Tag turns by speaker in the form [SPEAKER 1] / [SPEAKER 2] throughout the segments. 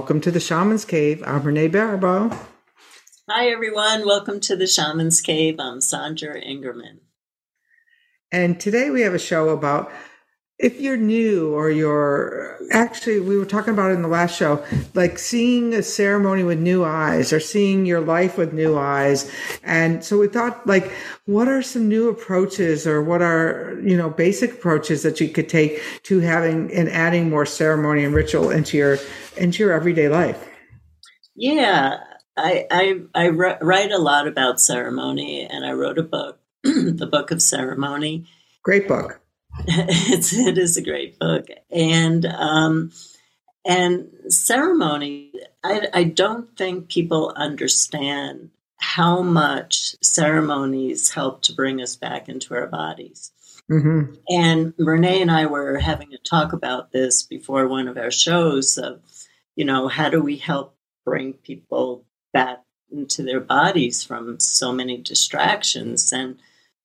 [SPEAKER 1] Hello, everyone, and welcome to the Shaman's Cave. I'm Renee Baribeau.
[SPEAKER 2] Hi, everyone. Welcome to the Shaman's Cave. I'm Sandra Ingerman.
[SPEAKER 1] And today we have a show about if you're new or you're actually we were talking about it in the last show like seeing a ceremony with new eyes or seeing your life with new eyes. And so we thought like what are some new approaches or what are you know basic approaches that you could take to having and adding more ceremony and ritual into your into your everyday life?
[SPEAKER 2] Yeah i i, I write a lot about ceremony and i wrote a book the book of ceremony.
[SPEAKER 1] Great book
[SPEAKER 2] it's it is a great book, and um, and ceremony. I, I don't think people understand how much ceremonies help to bring us back into our bodies. Mm-hmm. And Renee and I were having a talk about this before one of our shows of, you know, how do we help bring people back into their bodies from so many distractions? And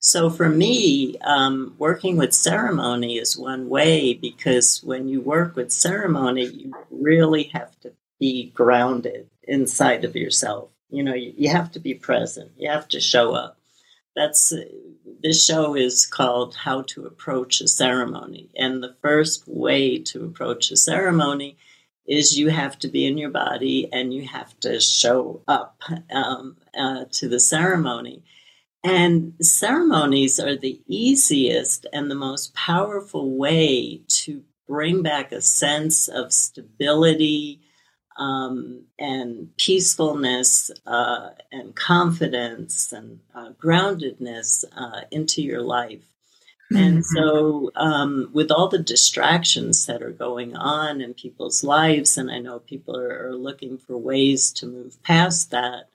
[SPEAKER 2] so for me, um, working with ceremony is one way because when you work with ceremony, you really have to be grounded inside of yourself. You know, you, you have to be present. You have to show up. That's this show is called "How to Approach a Ceremony," and the first way to approach a ceremony is you have to be in your body and you have to show up um, uh, to the ceremony. And ceremonies are the easiest and the most powerful way to bring back a sense of stability um, and peacefulness uh, and confidence and uh, groundedness uh, into your life. And mm-hmm. so, um, with all the distractions that are going on in people's lives, and I know people are, are looking for ways to move past that,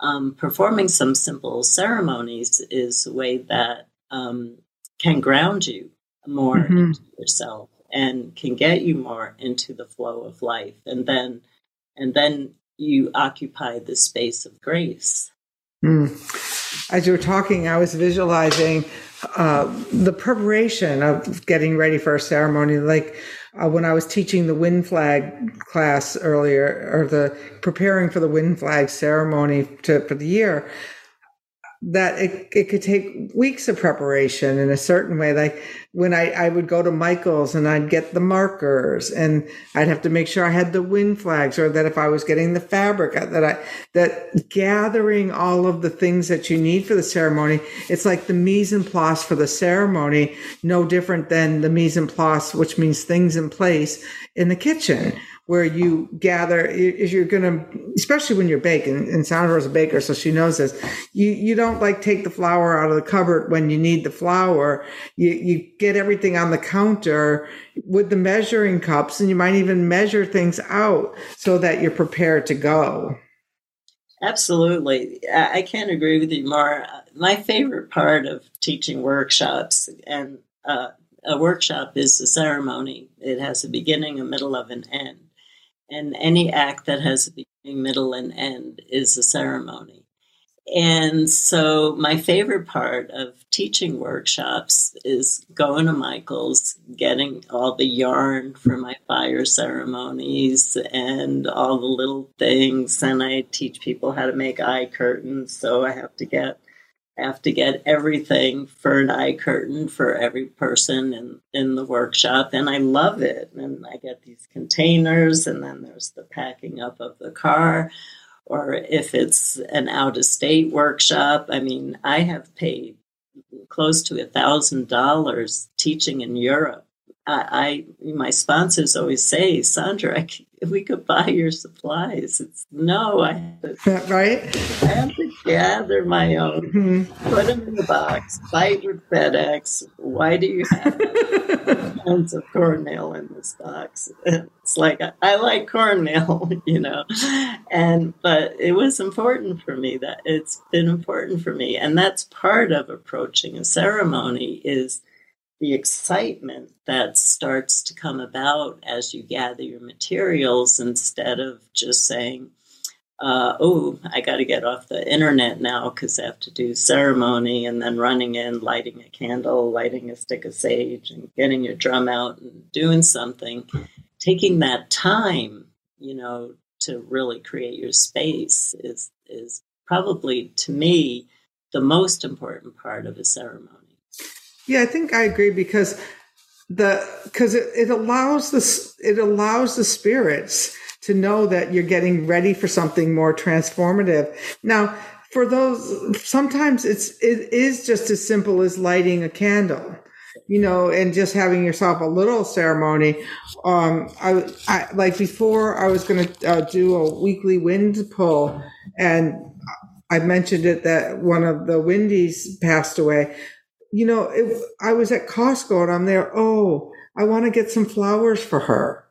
[SPEAKER 2] um, performing some simple ceremonies is a way that um, can ground you more mm-hmm. into yourself and can get you more into the flow of life and then and then you occupy the space of grace mm.
[SPEAKER 1] as you were talking i was visualizing uh, the preparation of getting ready for a ceremony like uh, when I was teaching the wind flag class earlier, or the preparing for the wind flag ceremony to, for the year, that it, it could take weeks of preparation in a certain way. Like when I, I would go to Michael's and I'd get the markers and I'd have to make sure I had the wind flags or that if I was getting the fabric uh, that I, that gathering all of the things that you need for the ceremony, it's like the mise en place for the ceremony, no different than the mise en place, which means things in place in the kitchen where you gather is you're going to especially when you're baking and Sandra's a baker so she knows this you you don't like take the flour out of the cupboard when you need the flour. You you get everything on the counter with the measuring cups and you might even measure things out so that you're prepared to go.
[SPEAKER 2] Absolutely. I can't agree with you more. My favorite part of teaching workshops and uh, a workshop is a ceremony. It has a beginning a middle of an end and any act that has a beginning, middle, and end is a ceremony. And so, my favorite part of teaching workshops is going to Michael's, getting all the yarn for my fire ceremonies and all the little things. And I teach people how to make eye curtains. So, I have to get have to get everything for an eye curtain for every person in, in the workshop. And I love it. And I get these containers, and then there's the packing up of the car. Or if it's an out of state workshop, I mean, I have paid close to a thousand dollars teaching in Europe. I, I, my sponsors always say, Sandra, I, we could buy your supplies. It's no, I have
[SPEAKER 1] to, right.
[SPEAKER 2] I have to gather my own, mm-hmm. put them in the box, fight with FedEx. Why do you have tons of cornmeal in this box? It's like I, I like cornmeal, you know, and but it was important for me that it's been important for me, and that's part of approaching a ceremony is the excitement that starts to come about as you gather your materials instead of just saying, uh, oh, I got to get off the internet now because I have to do ceremony and then running in, lighting a candle, lighting a stick of sage, and getting your drum out and doing something taking that time, you know, to really create your space is is probably to me the most important part of a ceremony.
[SPEAKER 1] Yeah, I think I agree because the because it, it allows this it allows the spirits to know that you're getting ready for something more transformative. Now, for those sometimes it's it is just as simple as lighting a candle you know, and just having yourself a little ceremony. Um, I, I like before I was going to uh, do a weekly wind pull, and I mentioned it that one of the Windies passed away. You know, it, I was at Costco and I'm there. Oh, I want to get some flowers for her.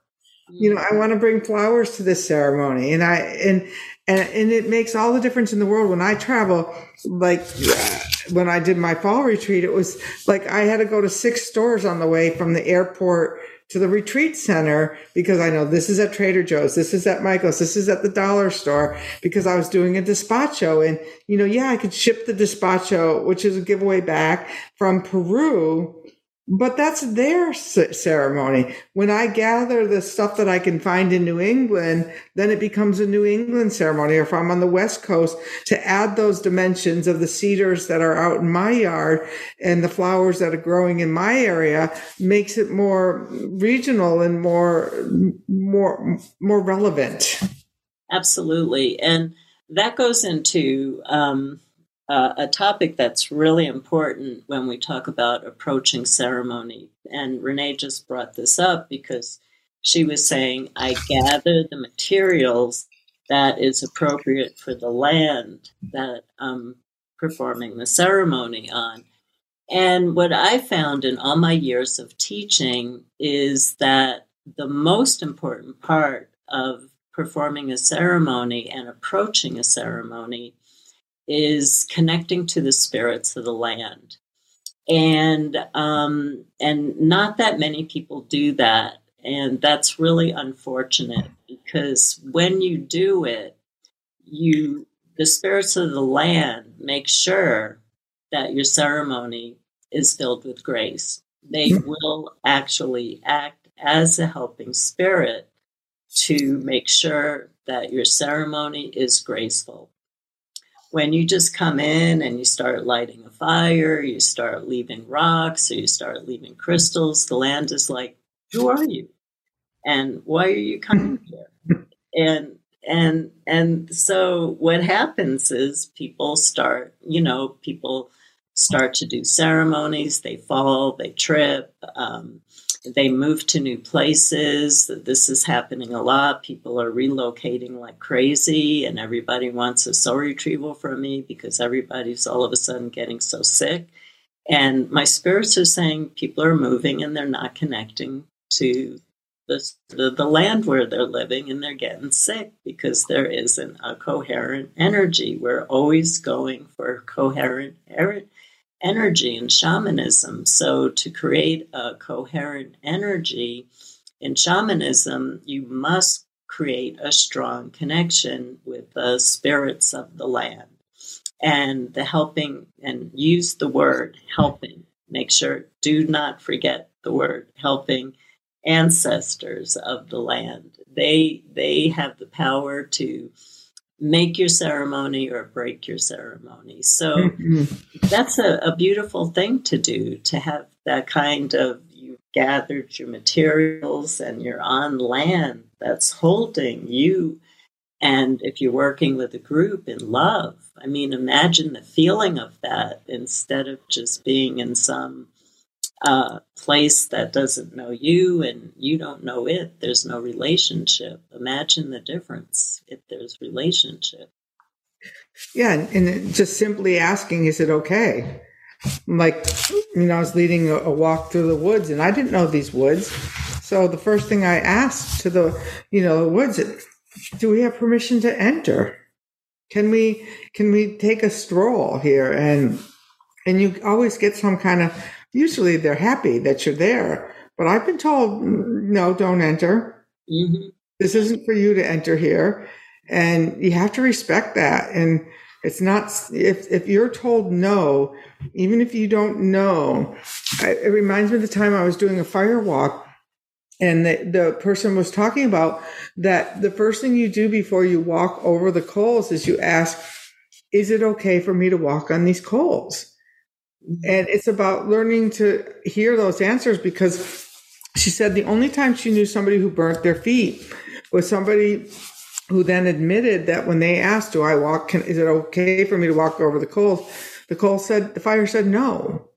[SPEAKER 1] You know, I mm-hmm. want to bring flowers to this ceremony, and I and and and it makes all the difference in the world when I travel. Like uh, when I did my fall retreat, it was like I had to go to six stores on the way from the airport to the retreat center because I know this is at Trader Joe's, this is at Michael's, this is at the dollar store because I was doing a despacho. And, you know, yeah, I could ship the despacho, which is a giveaway back from Peru but that's their ceremony. When I gather the stuff that I can find in New England, then it becomes a New England ceremony. Or if I'm on the West Coast, to add those dimensions of the cedars that are out in my yard and the flowers that are growing in my area makes it more regional and more, more, more relevant.
[SPEAKER 2] Absolutely. And that goes into, um, uh, a topic that's really important when we talk about approaching ceremony. And Renee just brought this up because she was saying, I gather the materials that is appropriate for the land that I'm performing the ceremony on. And what I found in all my years of teaching is that the most important part of performing a ceremony and approaching a ceremony is connecting to the spirits of the land. And um, and not that many people do that. And that's really unfortunate because when you do it, you the spirits of the land make sure that your ceremony is filled with grace. They mm-hmm. will actually act as a helping spirit to make sure that your ceremony is graceful when you just come in and you start lighting a fire, you start leaving rocks, or you start leaving crystals, the land is like, who are you? And why are you coming here? And and and so what happens is people start, you know, people start to do ceremonies, they fall, they trip, um, they move to new places. This is happening a lot. People are relocating like crazy, and everybody wants a soul retrieval from me because everybody's all of a sudden getting so sick. And my spirits are saying people are moving and they're not connecting to the, the, the land where they're living and they're getting sick because there isn't a coherent energy. We're always going for coherent er, energy in shamanism. So, to create a coherent energy in shamanism, you must create a strong connection with the spirits of the land and the helping, and use the word helping. Make sure, do not forget the word helping ancestors of the land. They they have the power to make your ceremony or break your ceremony. So mm-hmm. that's a, a, beautiful thing to do to have that kind of you've gathered your materials and you're on land that's holding you. And if you're working with a group in love, I mean, imagine the feeling of that instead of just being in some uh, place that doesn't know you and you don't know it, there's no relationship. Imagine the difference if there's relationship.
[SPEAKER 1] Yeah, and just simply asking, is it okay? Like, you know, I was leading a, a walk through the woods and I didn't know these woods. So the first thing I asked to the, you know, the woods, do we have permission to enter? Can we, can we take a stroll here? And, and you always get some kind of usually they're happy that you're there. But I've been told, no, don't enter. Mm-hmm. This isn't for you to enter here. And you have to respect that. And it's not, if, if you're told no, even if you don't know, it reminds me of the time I was doing a fire walk and the, the person was talking about that the first thing you do before you walk over the coals is you ask, is it okay for me to walk on these coals? And it's about learning to hear those answers because she said the only time she knew somebody who burnt their feet was somebody who then admitted that when they asked, do I walk, can, is it okay for me to walk over the coals? The coal said, the fire said no.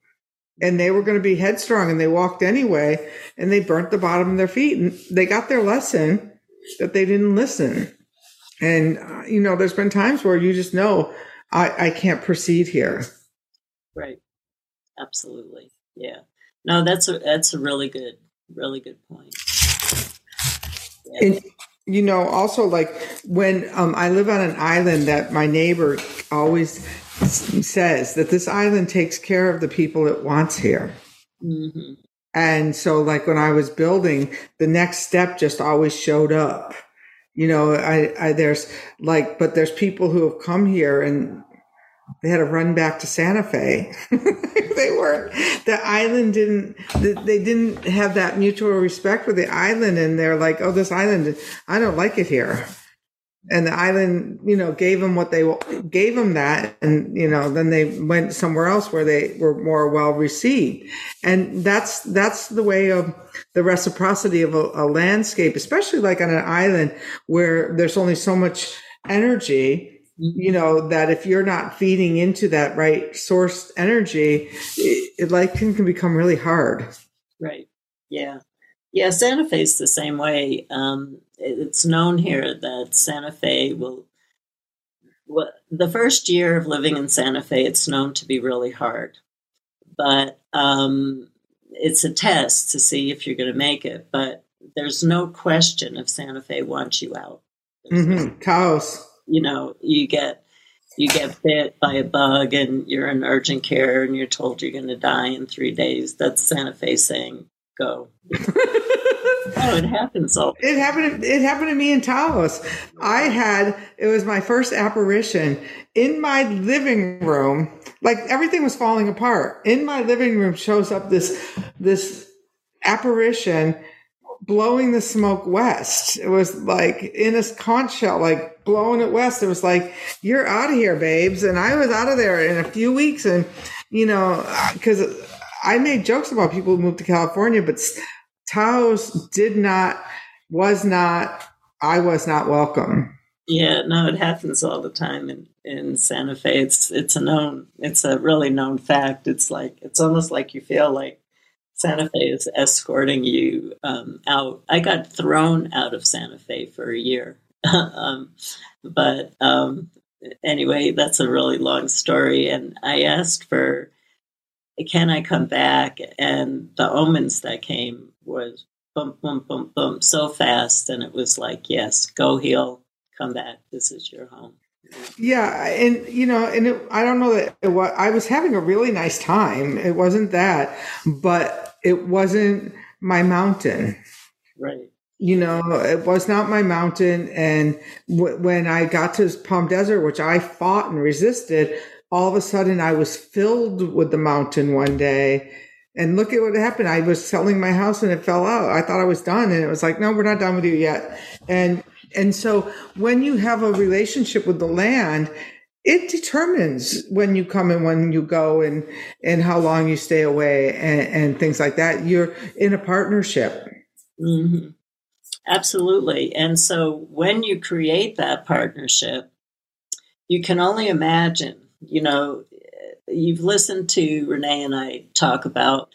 [SPEAKER 1] And they were going to be headstrong and they walked anyway and they burnt the bottom of their feet. And they got their lesson that they didn't listen. And uh, you know there's been times where you just know i i can't proceed here.
[SPEAKER 2] Right absolutely yeah no that's a that's a really good really good point
[SPEAKER 1] yeah. and you know also like when um, i live on an island that my neighbor always says that this island takes care of the people it wants here. Mm-hmm. And so, like when I was building, the next step just always showed up. You know, I, I there's like, but there's people who have come here and they had to run back to Santa Fe. they weren't, the island didn't, they didn't have that mutual respect for the island. And they're like, oh, this island, I don't like it here and the island, you know, gave them what they gave them that, and you know, then they went somewhere else where they were more well received, and that's that's the way of the reciprocity of a, a landscape, especially like on an island where there's only so much energy. You know that if you're not feeding into that right source energy, it, it like can, can become really hard.
[SPEAKER 2] Right. Yeah. Yeah, Santa Fe is the same way. Um, it's known here that Santa Fe will. Well, the first year of living in Santa Fe, it's known to be really hard, but um, it's a test to see if you're going to make it. But there's no question if Santa Fe wants you out.
[SPEAKER 1] Mm-hmm. Chaos.
[SPEAKER 2] You know, you get you get bit by a bug and you're in urgent care and you're told you're going to die in three days. That's Santa Fe saying, "Go." Oh, it happens. So
[SPEAKER 1] it happened. It happened to me in Taos. I had it was my first apparition in my living room. Like everything was falling apart. In my living room shows up this this apparition blowing the smoke west. It was like in a conch shell, like blowing it west. It was like, you're out of here, babes. And I was out of there in a few weeks. And, you know, uh, because I made jokes about people who moved to California, but Taos did not, was not, I was not welcome.
[SPEAKER 2] Yeah, no, it happens all the time in, in Santa Fe. It's it's a known, it's a really known fact. It's like it's almost like you feel like Santa Fe is escorting you um, out. I got thrown out of Santa Fe for a year, um, but um, anyway, that's a really long story. And I asked for, can I come back? And the omens that came was boom, boom, boom, boom, so fast. And it was like, yes, go heal, come back. This is your home.
[SPEAKER 1] Yeah, and you know, and it, I don't know that it was, I was having a really nice time. It wasn't that, but it wasn't my mountain.
[SPEAKER 2] Right.
[SPEAKER 1] You know, it was not my mountain. And w- when I got to Palm Desert, which I fought and resisted, all of a sudden I was filled with the mountain one day and look at what happened. I was selling my house and it fell out. I thought I was done. And it was like, no, we're not done with you yet. And, and so when you have a relationship with the land, it determines when you come and when you go and, and how long you stay away and, and things like that. You're in a partnership.
[SPEAKER 2] Mm-hmm. Absolutely. And so when you create that partnership, you can only imagine, you know, you've listened to Renee and I talk about,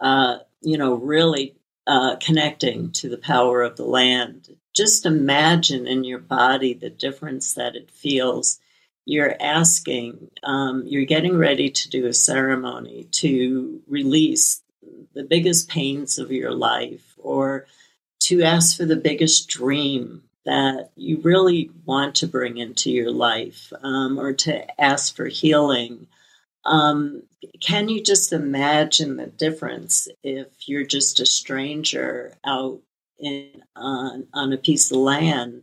[SPEAKER 2] uh, you know, really uh, connecting to the power of the land. Just imagine in your body the difference that it feels. You're asking, um, you're getting ready to do a ceremony to release the biggest pains of your life or to ask for the biggest dream that you really want to bring into your life um, or to ask for healing um, can you just imagine the difference if you're just a stranger out in on, on a piece of land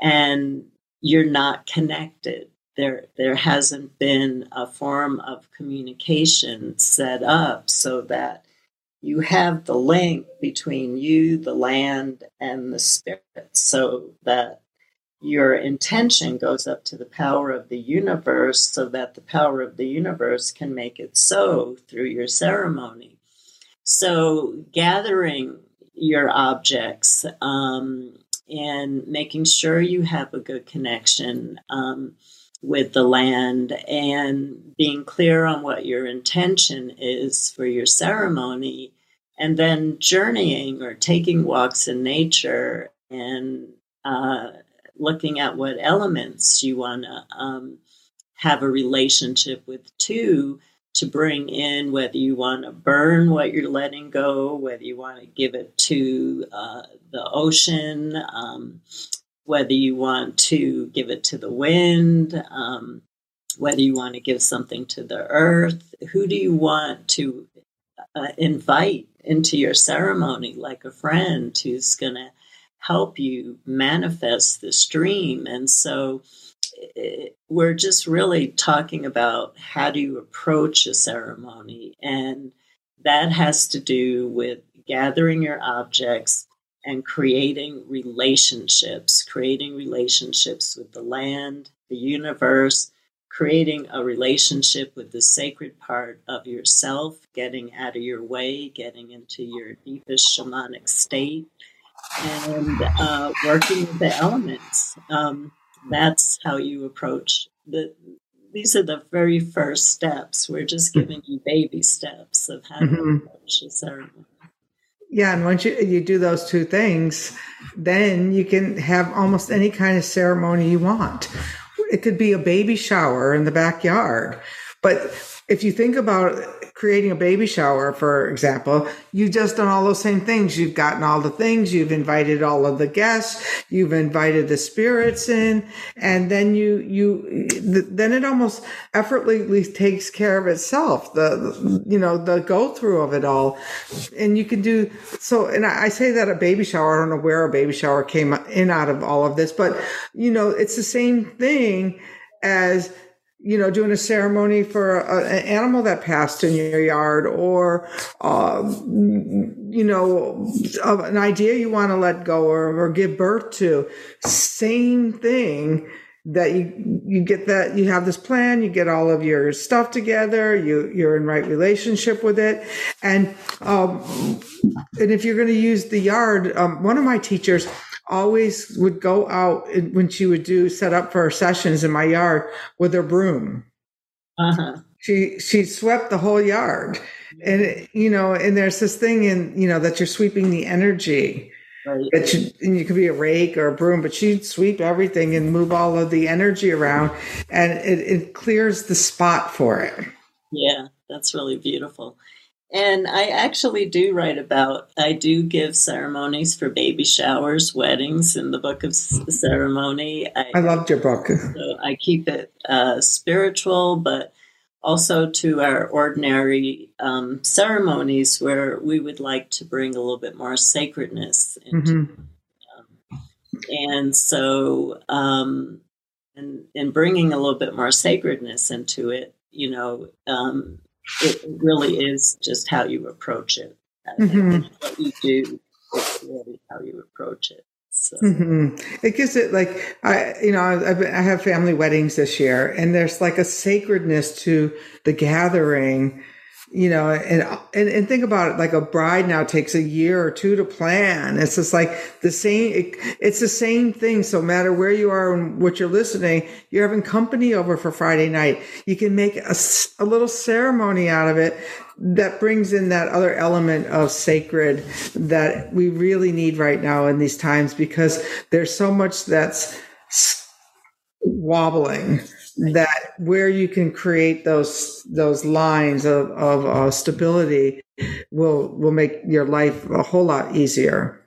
[SPEAKER 2] and you're not connected? There, there hasn't been a form of communication set up so that you have the link between you, the land, and the spirit, so that your intention goes up to the power of the universe so that the power of the universe can make it so through your ceremony. So, gathering your objects um, and making sure you have a good connection um, with the land and being clear on what your intention is for your ceremony, and then journeying or taking walks in nature and uh, looking at what elements you want to um, have a relationship with too to bring in whether you want to burn what you're letting go whether you want to give it to uh, the ocean um, whether you want to give it to the wind um, whether you want to give something to the earth who do you want to uh, invite into your ceremony like a friend who's going to help you manifest this dream. And so it, we're just really talking about how do you approach a ceremony. And that has to do with gathering your objects and creating relationships, creating relationships with the land, the universe, creating a relationship with the sacred part of yourself, getting out of your way, getting into your deepest shamanic state, and uh, working with the elements. Um, that's how you approach the. These are the very first steps. We're just hmm. giving you baby steps of how mm-hmm. to approach the ceremony.
[SPEAKER 1] Yeah, and once you you do those two things, then you can have almost any kind of ceremony you want. It could be a baby shower in the backyard, but if you think about creating a baby shower, for example, you've just done all those same things. You've gotten all the things, you've invited all of the guests, you've invited the spirits in, and then you, you, then it almost effortlessly takes care of itself. The, you know, the go through of it all. And you can do so. And I say that a baby shower, I don't know where a baby shower came in out of all of this, but you know, it's the same thing as you know, doing a ceremony for a, an animal that passed in your yard or, uh, you know, an idea you want to let go or, or give birth to. Same thing that you you get that you have this plan you get all of your stuff together you you're in right relationship with it and um and if you're going to use the yard um, one of my teachers always would go out when she would do set up for her sessions in my yard with her broom. Uh-huh. She she swept the whole yard, and it, you know, and there's this thing in you know that you're sweeping the energy. Right. That you, and you could be a rake or a broom, but she'd sweep everything and move all of the energy around, and it, it clears the spot for it.
[SPEAKER 2] Yeah, that's really beautiful. And I actually do write about, I do give ceremonies for baby showers, weddings in the book of ceremony.
[SPEAKER 1] I, I loved your book.
[SPEAKER 2] So I keep it uh, spiritual, but also to our ordinary um, ceremonies where we would like to bring a little bit more sacredness into mm-hmm. um, and so um, and, and bringing a little bit more sacredness into it you know um, it really is just how you approach it. Mm-hmm. What you do is really how you approach it. So.
[SPEAKER 1] Mm-hmm. It gives it like I, you know, I, I have family weddings this year, and there's like a sacredness to the gathering you know, and, and, and think about it, like a bride now takes a year or two to plan. It's just like the same, it, it's the same thing. So matter where you are and what you're listening, you're having company over for Friday night. You can make a, a little ceremony out of it that brings in that other element of sacred that we really need right now in these times because there's so much that's wobbling that where you can create those those lines of, of uh, stability will will make your life a whole lot easier.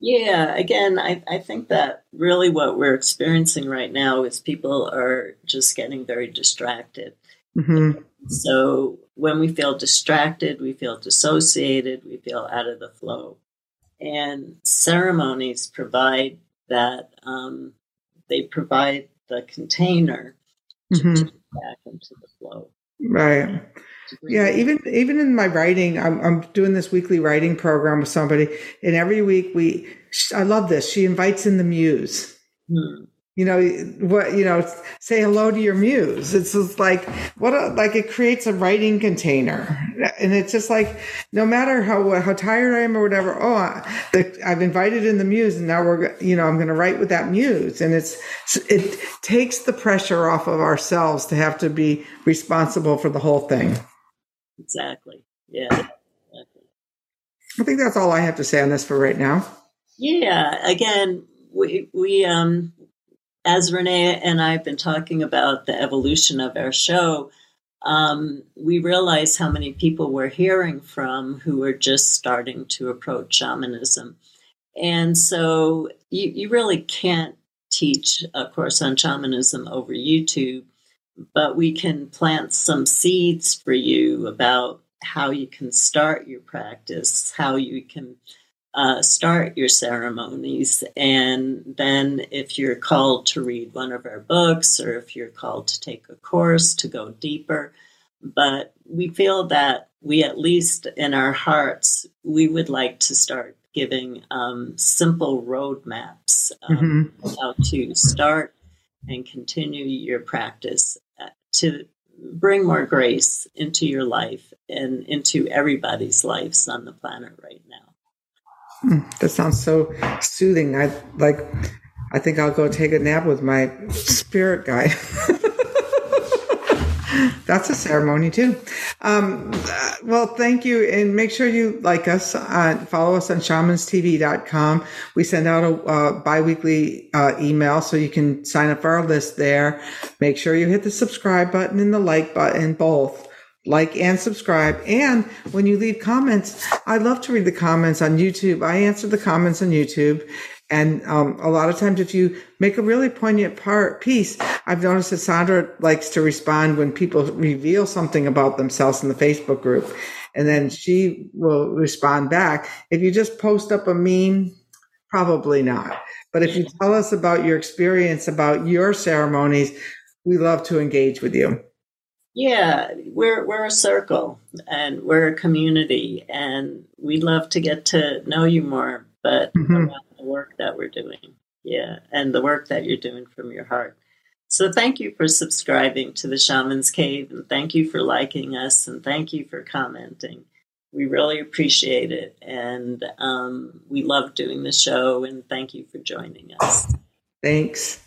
[SPEAKER 2] Yeah again I, I think that really what we're experiencing right now is people are just getting very distracted. Mm-hmm. so when we feel distracted we feel dissociated we feel out of the flow. And ceremonies provide that um, they provide the container mm-hmm. back into the flow.
[SPEAKER 1] Right. Yeah, even even in my writing, I'm I'm doing this weekly writing program with somebody, and every week we, I love this. She invites in the muse. Hmm you know what you know say hello to your muse. It's just like what a, like it creates a writing container. And it's just like no matter how how tired i am or whatever oh I, the, i've invited in the muse and now we're you know i'm going to write with that muse. And it's it takes the pressure off of ourselves to have to be responsible for the whole thing.
[SPEAKER 2] Exactly. Yeah. Exactly.
[SPEAKER 1] i think that's all i have to say on this for right now.
[SPEAKER 2] Yeah. Again we we um as Renee and I have been talking about the evolution of our show, um, we realize how many people we're hearing from who are just starting to approach shamanism. And so you, you really can't teach a course on shamanism over YouTube, but we can plant some seeds for you about how you can start your practice, how you can uh, start your ceremonies. And then, if you're called to read one of our books or if you're called to take a course to go deeper, but we feel that we, at least in our hearts, we would like to start giving um, simple roadmaps um, mm-hmm. how to start and continue your practice uh, to bring more grace into your life and into everybody's lives on the planet right now.
[SPEAKER 1] That sounds so soothing. I like. I think I'll go take a nap with my spirit guy. That's a ceremony too. Um, well, thank you. And make sure you like us, uh, follow us on shamanstv.com. We send out a uh, bi-weekly uh, email so you can sign up for our list there. Make sure you hit the subscribe button and the like button, both like and subscribe. And when you leave comments, I love to read the comments on YouTube. I answer the comments on YouTube. And um, a lot of times, if you make a really poignant part piece, I've noticed that Sandra likes to respond when people reveal something about themselves in the Facebook group, and then she will respond back. If you just post up a meme, probably not. But if you tell us about your experience, about your ceremonies, we love to engage with you.
[SPEAKER 2] Yeah, we're we're a circle and we're a community, and we'd love to get to know you more. But mm-hmm. the work that we're doing, yeah, and the work that you're doing from your heart. So thank you for subscribing to the Shaman's Cave, and thank you for liking us, and thank you for commenting. We really appreciate it, and um, we love doing the show. And thank you for joining us.
[SPEAKER 1] Thanks.